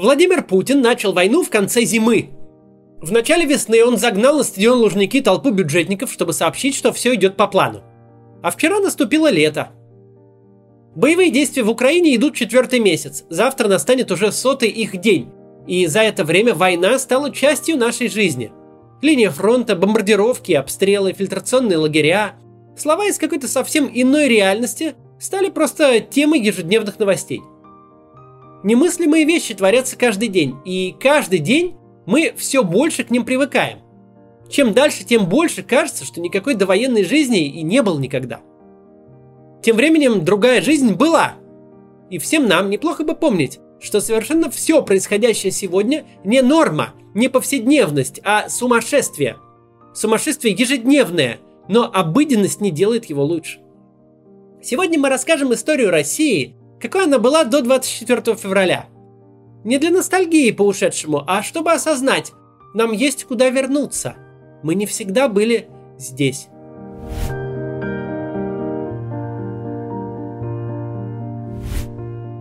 Владимир Путин начал войну в конце зимы. В начале весны он загнал на стадион Лужники толпу бюджетников, чтобы сообщить, что все идет по плану. А вчера наступило лето. Боевые действия в Украине идут четвертый месяц. Завтра настанет уже сотый их день. И за это время война стала частью нашей жизни. Линия фронта, бомбардировки, обстрелы, фильтрационные лагеря. Слова из какой-то совсем иной реальности стали просто темой ежедневных новостей – Немыслимые вещи творятся каждый день, и каждый день мы все больше к ним привыкаем. Чем дальше, тем больше кажется, что никакой довоенной жизни и не было никогда. Тем временем другая жизнь была. И всем нам неплохо бы помнить, что совершенно все происходящее сегодня не норма, не повседневность, а сумасшествие. Сумасшествие ежедневное, но обыденность не делает его лучше. Сегодня мы расскажем историю России какой она была до 24 февраля. Не для ностальгии по ушедшему, а чтобы осознать, нам есть куда вернуться. Мы не всегда были здесь.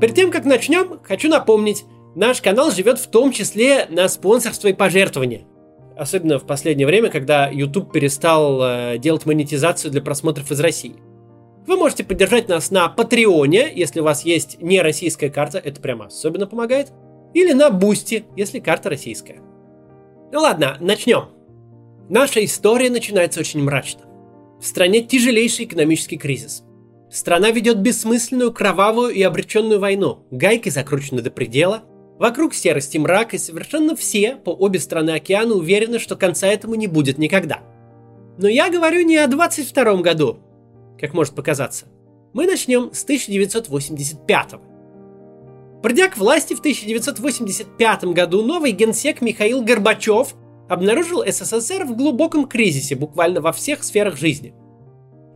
Перед тем, как начнем, хочу напомнить, наш канал живет в том числе на спонсорство и пожертвования. Особенно в последнее время, когда YouTube перестал э, делать монетизацию для просмотров из России. Вы можете поддержать нас на Patreon е, если у вас есть не российская карта, это прямо особенно помогает. Или на Boosty, если карта российская. Ну ладно, начнем. Наша история начинается очень мрачно. В стране тяжелейший экономический кризис. Страна ведет бессмысленную, кровавую и обреченную войну. Гайки закручены до предела. Вокруг серости мрак, и совершенно все по обе стороны океана уверены, что конца этому не будет никогда. Но я говорю не о 22 году, как может показаться. Мы начнем с 1985 -го. Придя к власти в 1985 году, новый генсек Михаил Горбачев обнаружил СССР в глубоком кризисе буквально во всех сферах жизни.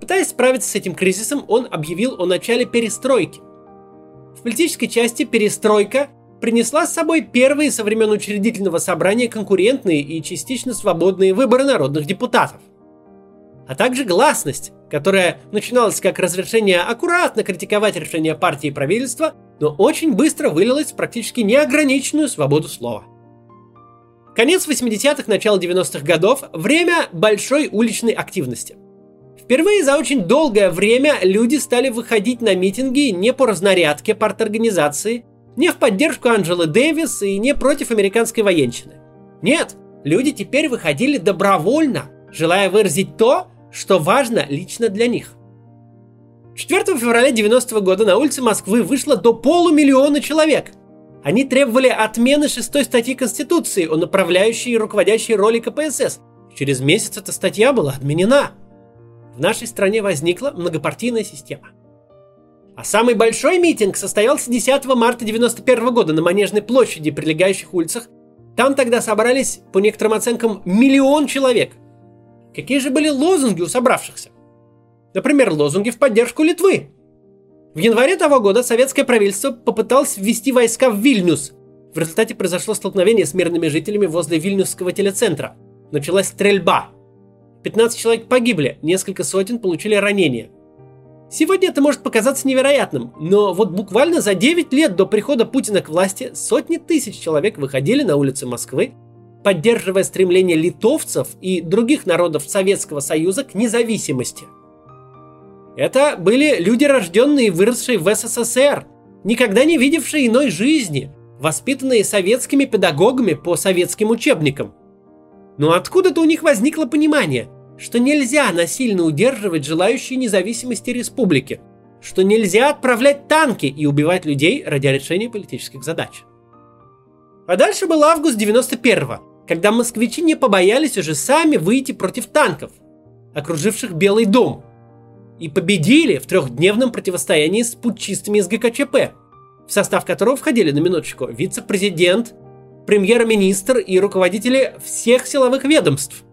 Пытаясь справиться с этим кризисом, он объявил о начале перестройки. В политической части перестройка принесла с собой первые со времен учредительного собрания конкурентные и частично свободные выборы народных депутатов – а также гласность, которая начиналась как разрешение аккуратно критиковать решения партии и правительства, но очень быстро вылилась в практически неограниченную свободу слова. Конец 80-х, начало 90-х годов – время большой уличной активности. Впервые за очень долгое время люди стали выходить на митинги не по разнарядке парторганизации, не в поддержку Анджелы Дэвис и не против американской военщины. Нет, люди теперь выходили добровольно, желая выразить то, что важно лично для них. 4 февраля 90 года на улице Москвы вышло до полумиллиона человек. Они требовали отмены шестой статьи Конституции о направляющей и руководящей роли КПСС. Через месяц эта статья была отменена. В нашей стране возникла многопартийная система. А самый большой митинг состоялся 10 марта 91 года на Манежной площади прилегающих улицах. Там тогда собрались, по некоторым оценкам, миллион человек – Какие же были лозунги у собравшихся? Например, лозунги в поддержку Литвы. В январе того года советское правительство попыталось ввести войска в Вильнюс. В результате произошло столкновение с мирными жителями возле Вильнюсского телецентра. Началась стрельба. 15 человек погибли, несколько сотен получили ранения. Сегодня это может показаться невероятным, но вот буквально за 9 лет до прихода Путина к власти сотни тысяч человек выходили на улицы Москвы поддерживая стремление литовцев и других народов Советского Союза к независимости. Это были люди, рожденные и выросшие в СССР, никогда не видевшие иной жизни, воспитанные советскими педагогами по советским учебникам. Но откуда-то у них возникло понимание, что нельзя насильно удерживать желающие независимости республики, что нельзя отправлять танки и убивать людей ради решения политических задач. А дальше был август 91-го, когда москвичи не побоялись уже сами выйти против танков, окруживших Белый дом, и победили в трехдневном противостоянии с путчистами из ГКЧП, в состав которого входили на минуточку вице-президент, премьер-министр и руководители всех силовых ведомств.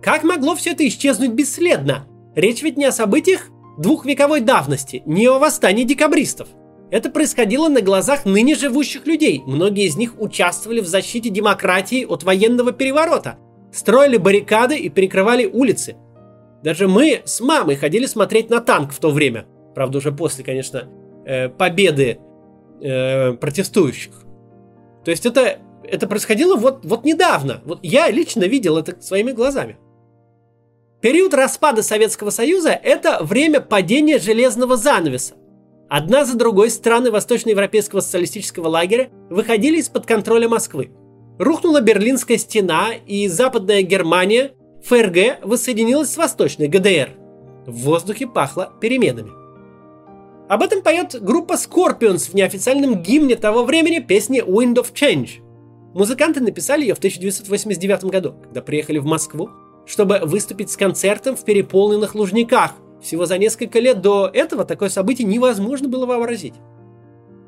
Как могло все это исчезнуть бесследно? Речь ведь не о событиях двухвековой давности, не о восстании декабристов – это происходило на глазах ныне живущих людей. Многие из них участвовали в защите демократии от военного переворота, строили баррикады и перекрывали улицы. Даже мы с мамой ходили смотреть на танк в то время. Правда, уже после, конечно, э, победы э, протестующих. То есть это, это происходило вот, вот недавно. Вот я лично видел это своими глазами. Период распада Советского Союза – это время падения железного занавеса. Одна за другой страны восточноевропейского социалистического лагеря выходили из-под контроля Москвы. Рухнула Берлинская стена, и Западная Германия, ФРГ, воссоединилась с Восточной ГДР. В воздухе пахло переменами. Об этом поет группа Scorpions в неофициальном гимне того времени песни Wind of Change. Музыканты написали ее в 1989 году, когда приехали в Москву чтобы выступить с концертом в переполненных Лужниках. Всего за несколько лет до этого такое событие невозможно было вообразить.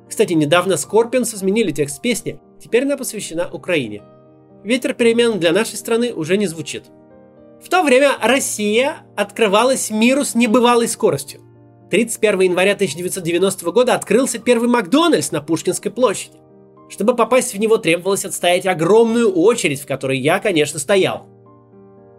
Кстати, недавно Scorpions изменили текст песни, теперь она посвящена Украине. Ветер перемен для нашей страны уже не звучит. В то время Россия открывалась миру с небывалой скоростью. 31 января 1990 года открылся первый Макдональдс на Пушкинской площади. Чтобы попасть в него, требовалось отстоять огромную очередь, в которой я, конечно, стоял.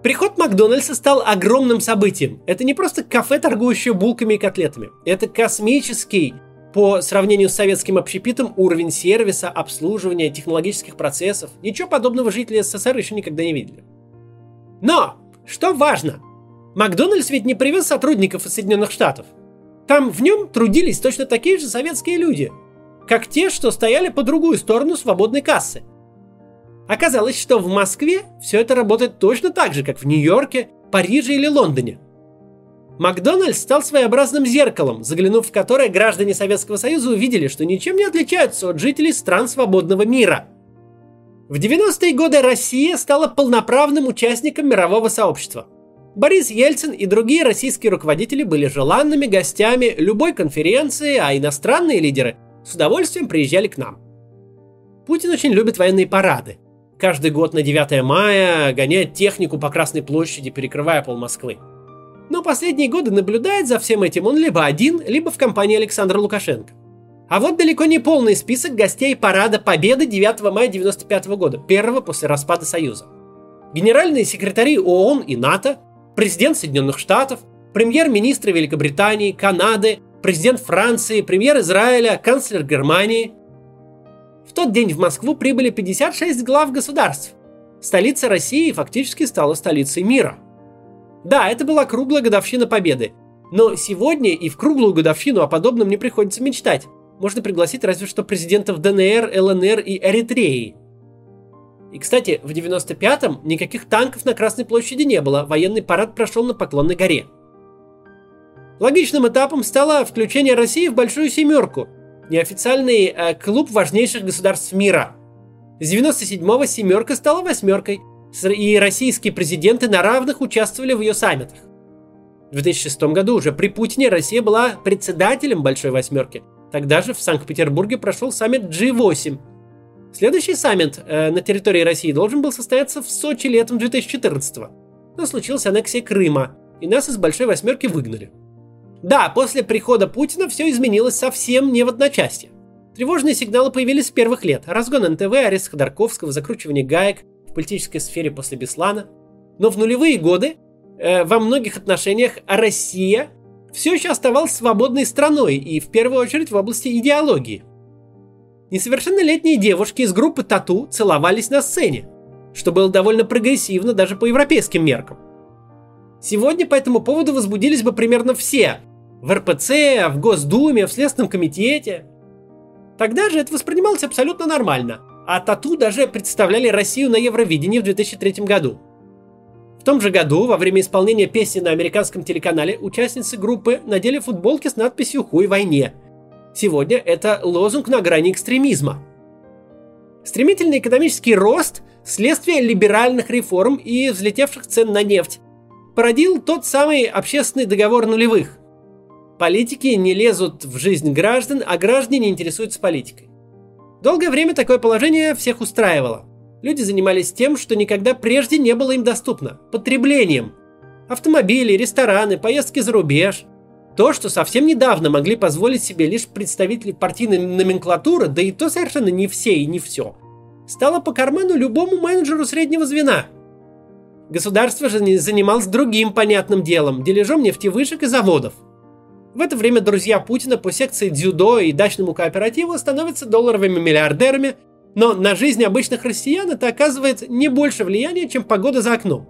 Приход Макдональдса стал огромным событием. Это не просто кафе, торгующее булками и котлетами. Это космический, по сравнению с советским общепитом, уровень сервиса, обслуживания, технологических процессов. Ничего подобного жители СССР еще никогда не видели. Но, что важно, Макдональдс ведь не привез сотрудников из Соединенных Штатов. Там в нем трудились точно такие же советские люди, как те, что стояли по другую сторону свободной кассы – Оказалось, что в Москве все это работает точно так же, как в Нью-Йорке, Париже или Лондоне. Макдональдс стал своеобразным зеркалом, заглянув в которое граждане Советского Союза увидели, что ничем не отличаются от жителей стран свободного мира. В 90-е годы Россия стала полноправным участником мирового сообщества. Борис Ельцин и другие российские руководители были желанными гостями любой конференции, а иностранные лидеры с удовольствием приезжали к нам. Путин очень любит военные парады каждый год на 9 мая гоняет технику по Красной площади, перекрывая пол Москвы. Но последние годы наблюдает за всем этим он либо один, либо в компании Александра Лукашенко. А вот далеко не полный список гостей парада Победы 9 мая 1995 года, первого после распада Союза. Генеральные секретари ООН и НАТО, президент Соединенных Штатов, премьер-министры Великобритании, Канады, президент Франции, премьер Израиля, канцлер Германии – тот день в Москву прибыли 56 глав государств. Столица России фактически стала столицей мира. Да, это была круглая годовщина Победы. Но сегодня и в круглую годовщину о подобном не приходится мечтать. Можно пригласить разве что президентов ДНР, ЛНР и Эритреи. И, кстати, в 95-м никаких танков на Красной площади не было, военный парад прошел на Поклонной горе. Логичным этапом стало включение России в Большую Семерку, неофициальный э, клуб важнейших государств мира. С 97-го семерка стала восьмеркой, и российские президенты на равных участвовали в ее саммитах. В 2006 году уже при Путине Россия была председателем Большой Восьмерки. Тогда же в Санкт-Петербурге прошел саммит G8. Следующий саммит э, на территории России должен был состояться в Сочи летом 2014 Но случилась аннексия Крыма, и нас из Большой Восьмерки выгнали. Да, после прихода Путина все изменилось совсем не в одночасье. Тревожные сигналы появились с первых лет. Разгон НТВ, арест Ходорковского, закручивание гаек в политической сфере после Беслана. Но в нулевые годы э, во многих отношениях Россия все еще оставалась свободной страной и в первую очередь в области идеологии. Несовершеннолетние девушки из группы Тату целовались на сцене, что было довольно прогрессивно даже по европейским меркам. Сегодня по этому поводу возбудились бы примерно все, в РПЦ, в Госдуме, в Следственном комитете. Тогда же это воспринималось абсолютно нормально, а Тату даже представляли Россию на Евровидении в 2003 году. В том же году, во время исполнения песни на американском телеканале, участницы группы надели футболки с надписью «Хуй войне». Сегодня это лозунг на грани экстремизма. Стремительный экономический рост – следствие либеральных реформ и взлетевших цен на нефть породил тот самый общественный договор нулевых – Политики не лезут в жизнь граждан, а граждане не интересуются политикой. Долгое время такое положение всех устраивало. Люди занимались тем, что никогда прежде не было им доступно – потреблением. Автомобили, рестораны, поездки за рубеж. То, что совсем недавно могли позволить себе лишь представители партийной номенклатуры, да и то совершенно не все и не все, стало по карману любому менеджеру среднего звена. Государство же занималось другим понятным делом – дележом нефтевышек и заводов – в это время друзья Путина по секции дзюдо и дачному кооперативу становятся долларовыми миллиардерами, Но на жизнь обычных россиян это оказывает не больше влияния, чем погода за окном.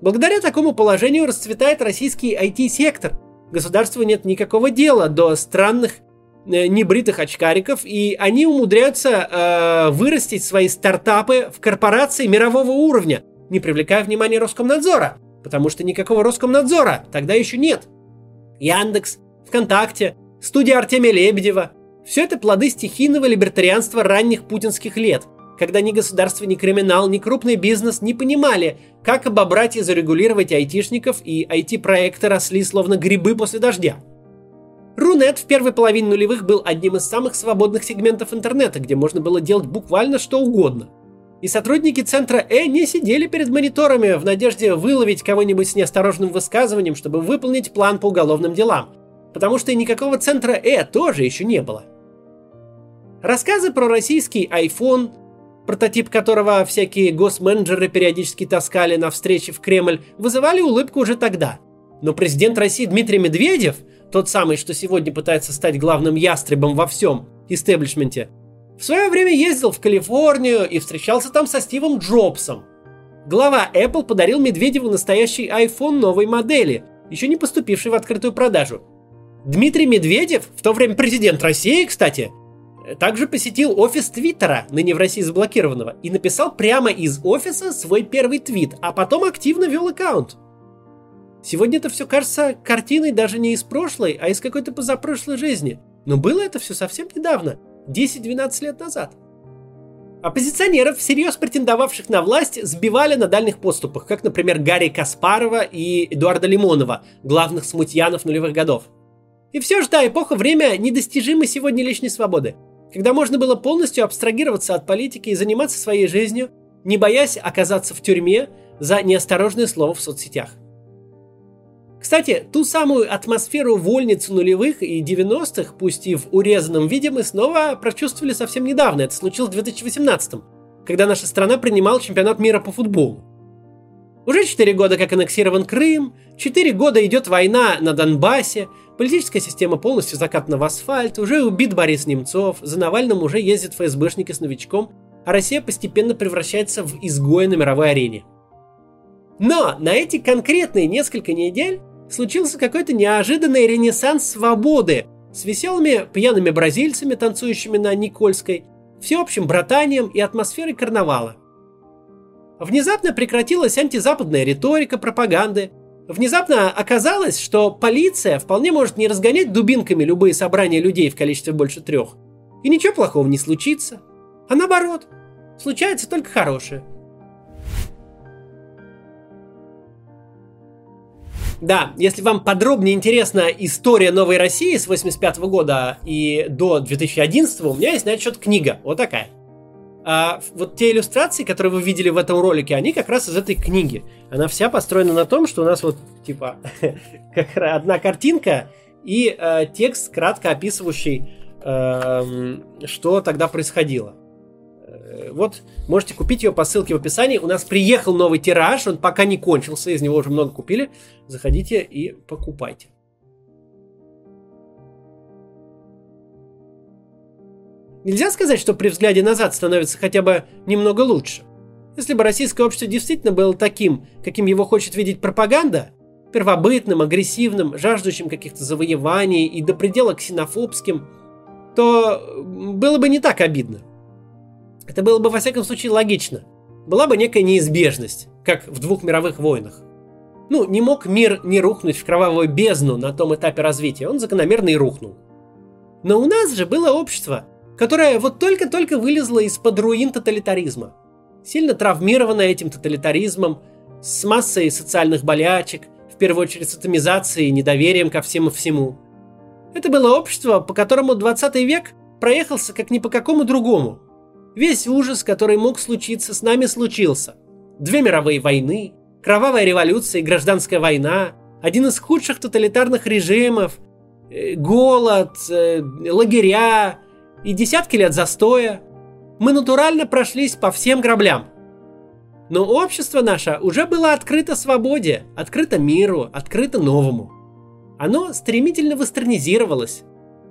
Благодаря такому положению расцветает российский IT-сектор. Государству нет никакого дела до странных э, небритых очкариков, и они умудряются э, вырастить свои стартапы в корпорации мирового уровня, не привлекая внимания Роскомнадзора, потому что никакого Роскомнадзора тогда еще нет. Яндекс, ВКонтакте, студия Артемия Лебедева – все это плоды стихийного либертарианства ранних путинских лет, когда ни государство, ни криминал, ни крупный бизнес не понимали, как обобрать и зарегулировать айтишников, и IT-проекты росли словно грибы после дождя. Рунет в первой половине нулевых был одним из самых свободных сегментов интернета, где можно было делать буквально что угодно. И сотрудники центра Э не сидели перед мониторами в надежде выловить кого-нибудь с неосторожным высказыванием, чтобы выполнить план по уголовным делам. Потому что никакого центра Э тоже еще не было. Рассказы про российский iPhone, прототип которого всякие госменеджеры периодически таскали на встречи в Кремль, вызывали улыбку уже тогда. Но президент России Дмитрий Медведев, тот самый, что сегодня пытается стать главным ястребом во всем истеблишменте, в свое время ездил в Калифорнию и встречался там со Стивом Джобсом. Глава Apple подарил Медведеву настоящий iPhone новой модели, еще не поступивший в открытую продажу. Дмитрий Медведев, в то время президент России, кстати, также посетил офис Твиттера, ныне в России заблокированного, и написал прямо из офиса свой первый твит, а потом активно вел аккаунт. Сегодня это все кажется картиной даже не из прошлой, а из какой-то позапрошлой жизни. Но было это все совсем недавно, 10-12 лет назад. Оппозиционеров, всерьез претендовавших на власть, сбивали на дальних поступах, как, например, Гарри Каспарова и Эдуарда Лимонова, главных смутьянов нулевых годов. И все же, да, эпоха время недостижимой сегодня личной свободы когда можно было полностью абстрагироваться от политики и заниматься своей жизнью, не боясь оказаться в тюрьме за неосторожное слово в соцсетях. Кстати, ту самую атмосферу вольницы нулевых и 90-х, пусть и в урезанном виде, мы снова прочувствовали совсем недавно. Это случилось в 2018 когда наша страна принимала чемпионат мира по футболу. Уже 4 года как аннексирован Крым, 4 года идет война на Донбассе, Политическая система полностью закатана в асфальт, уже убит Борис Немцов, за Навальным уже ездят ФСБшники с новичком, а Россия постепенно превращается в изгоя на мировой арене. Но на эти конкретные несколько недель случился какой-то неожиданный ренессанс свободы с веселыми пьяными бразильцами, танцующими на Никольской, всеобщим братанием и атмосферой карнавала. Внезапно прекратилась антизападная риторика пропаганды, Внезапно оказалось, что полиция вполне может не разгонять дубинками любые собрания людей в количестве больше трех. И ничего плохого не случится. А наоборот, случается только хорошее. Да, если вам подробнее интересна история Новой России с 85 года и до 2011, у меня есть на этот счет книга. Вот такая. А вот те иллюстрации, которые вы видели в этом ролике, они как раз из этой книги. Она вся построена на том, что у нас вот типа как одна картинка и э, текст, кратко описывающий, э, что тогда происходило. Э, вот можете купить ее по ссылке в описании. У нас приехал новый тираж, он пока не кончился, из него уже много купили. Заходите и покупайте. Нельзя сказать, что при взгляде назад становится хотя бы немного лучше. Если бы российское общество действительно было таким, каким его хочет видеть пропаганда, первобытным, агрессивным, жаждущим каких-то завоеваний и до предела ксенофобским, то было бы не так обидно. Это было бы, во всяком случае, логично. Была бы некая неизбежность, как в двух мировых войнах. Ну, не мог мир не рухнуть в кровавую бездну на том этапе развития, он закономерно и рухнул. Но у нас же было общество, которая вот только-только вылезла из-под руин тоталитаризма. Сильно травмирована этим тоталитаризмом, с массой социальных болячек, в первую очередь с атомизацией и недоверием ко всем и всему. Это было общество, по которому 20 век проехался как ни по какому другому. Весь ужас, который мог случиться, с нами случился. Две мировые войны, кровавая революция и гражданская война, один из худших тоталитарных режимов, э, голод, э, лагеря, и десятки лет застоя, мы натурально прошлись по всем граблям. Но общество наше уже было открыто свободе, открыто миру, открыто новому. Оно стремительно вестернизировалось,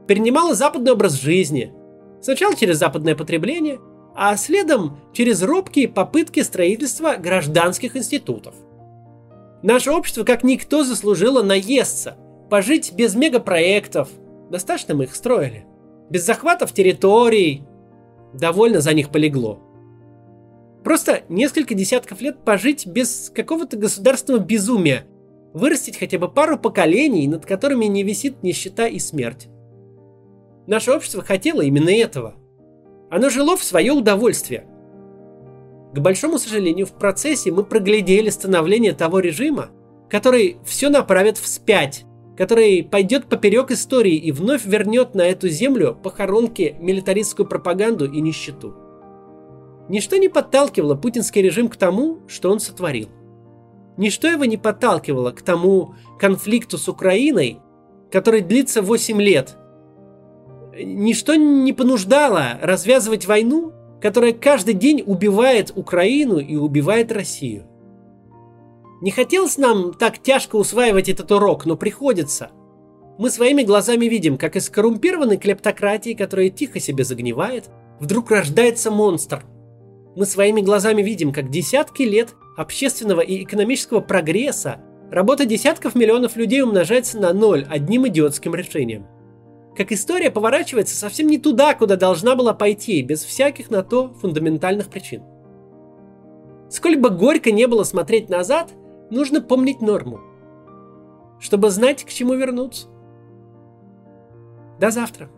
перенимало западный образ жизни. Сначала через западное потребление, а следом через робкие попытки строительства гражданских институтов. Наше общество как никто заслужило наесться, пожить без мегапроектов, достаточно мы их строили, без захватов территорий, довольно за них полегло. Просто несколько десятков лет пожить без какого-то государственного безумия, вырастить хотя бы пару поколений, над которыми не висит нищета и смерть. Наше общество хотело именно этого. Оно жило в свое удовольствие. К большому сожалению, в процессе мы проглядели становление того режима, который все направит вспять, который пойдет поперек истории и вновь вернет на эту землю похоронки, милитаристскую пропаганду и нищету. Ничто не подталкивало путинский режим к тому, что он сотворил. Ничто его не подталкивало к тому конфликту с Украиной, который длится 8 лет ничто не понуждало развязывать войну, которая каждый день убивает Украину и убивает Россию. Не хотелось нам так тяжко усваивать этот урок, но приходится. Мы своими глазами видим, как из коррумпированной клептократии, которая тихо себе загнивает, вдруг рождается монстр. Мы своими глазами видим, как десятки лет общественного и экономического прогресса, работа десятков миллионов людей умножается на ноль одним идиотским решением – как история поворачивается совсем не туда, куда должна была пойти, без всяких на то фундаментальных причин. Сколь бы горько не было смотреть назад, нужно помнить норму, чтобы знать, к чему вернуться. До завтра.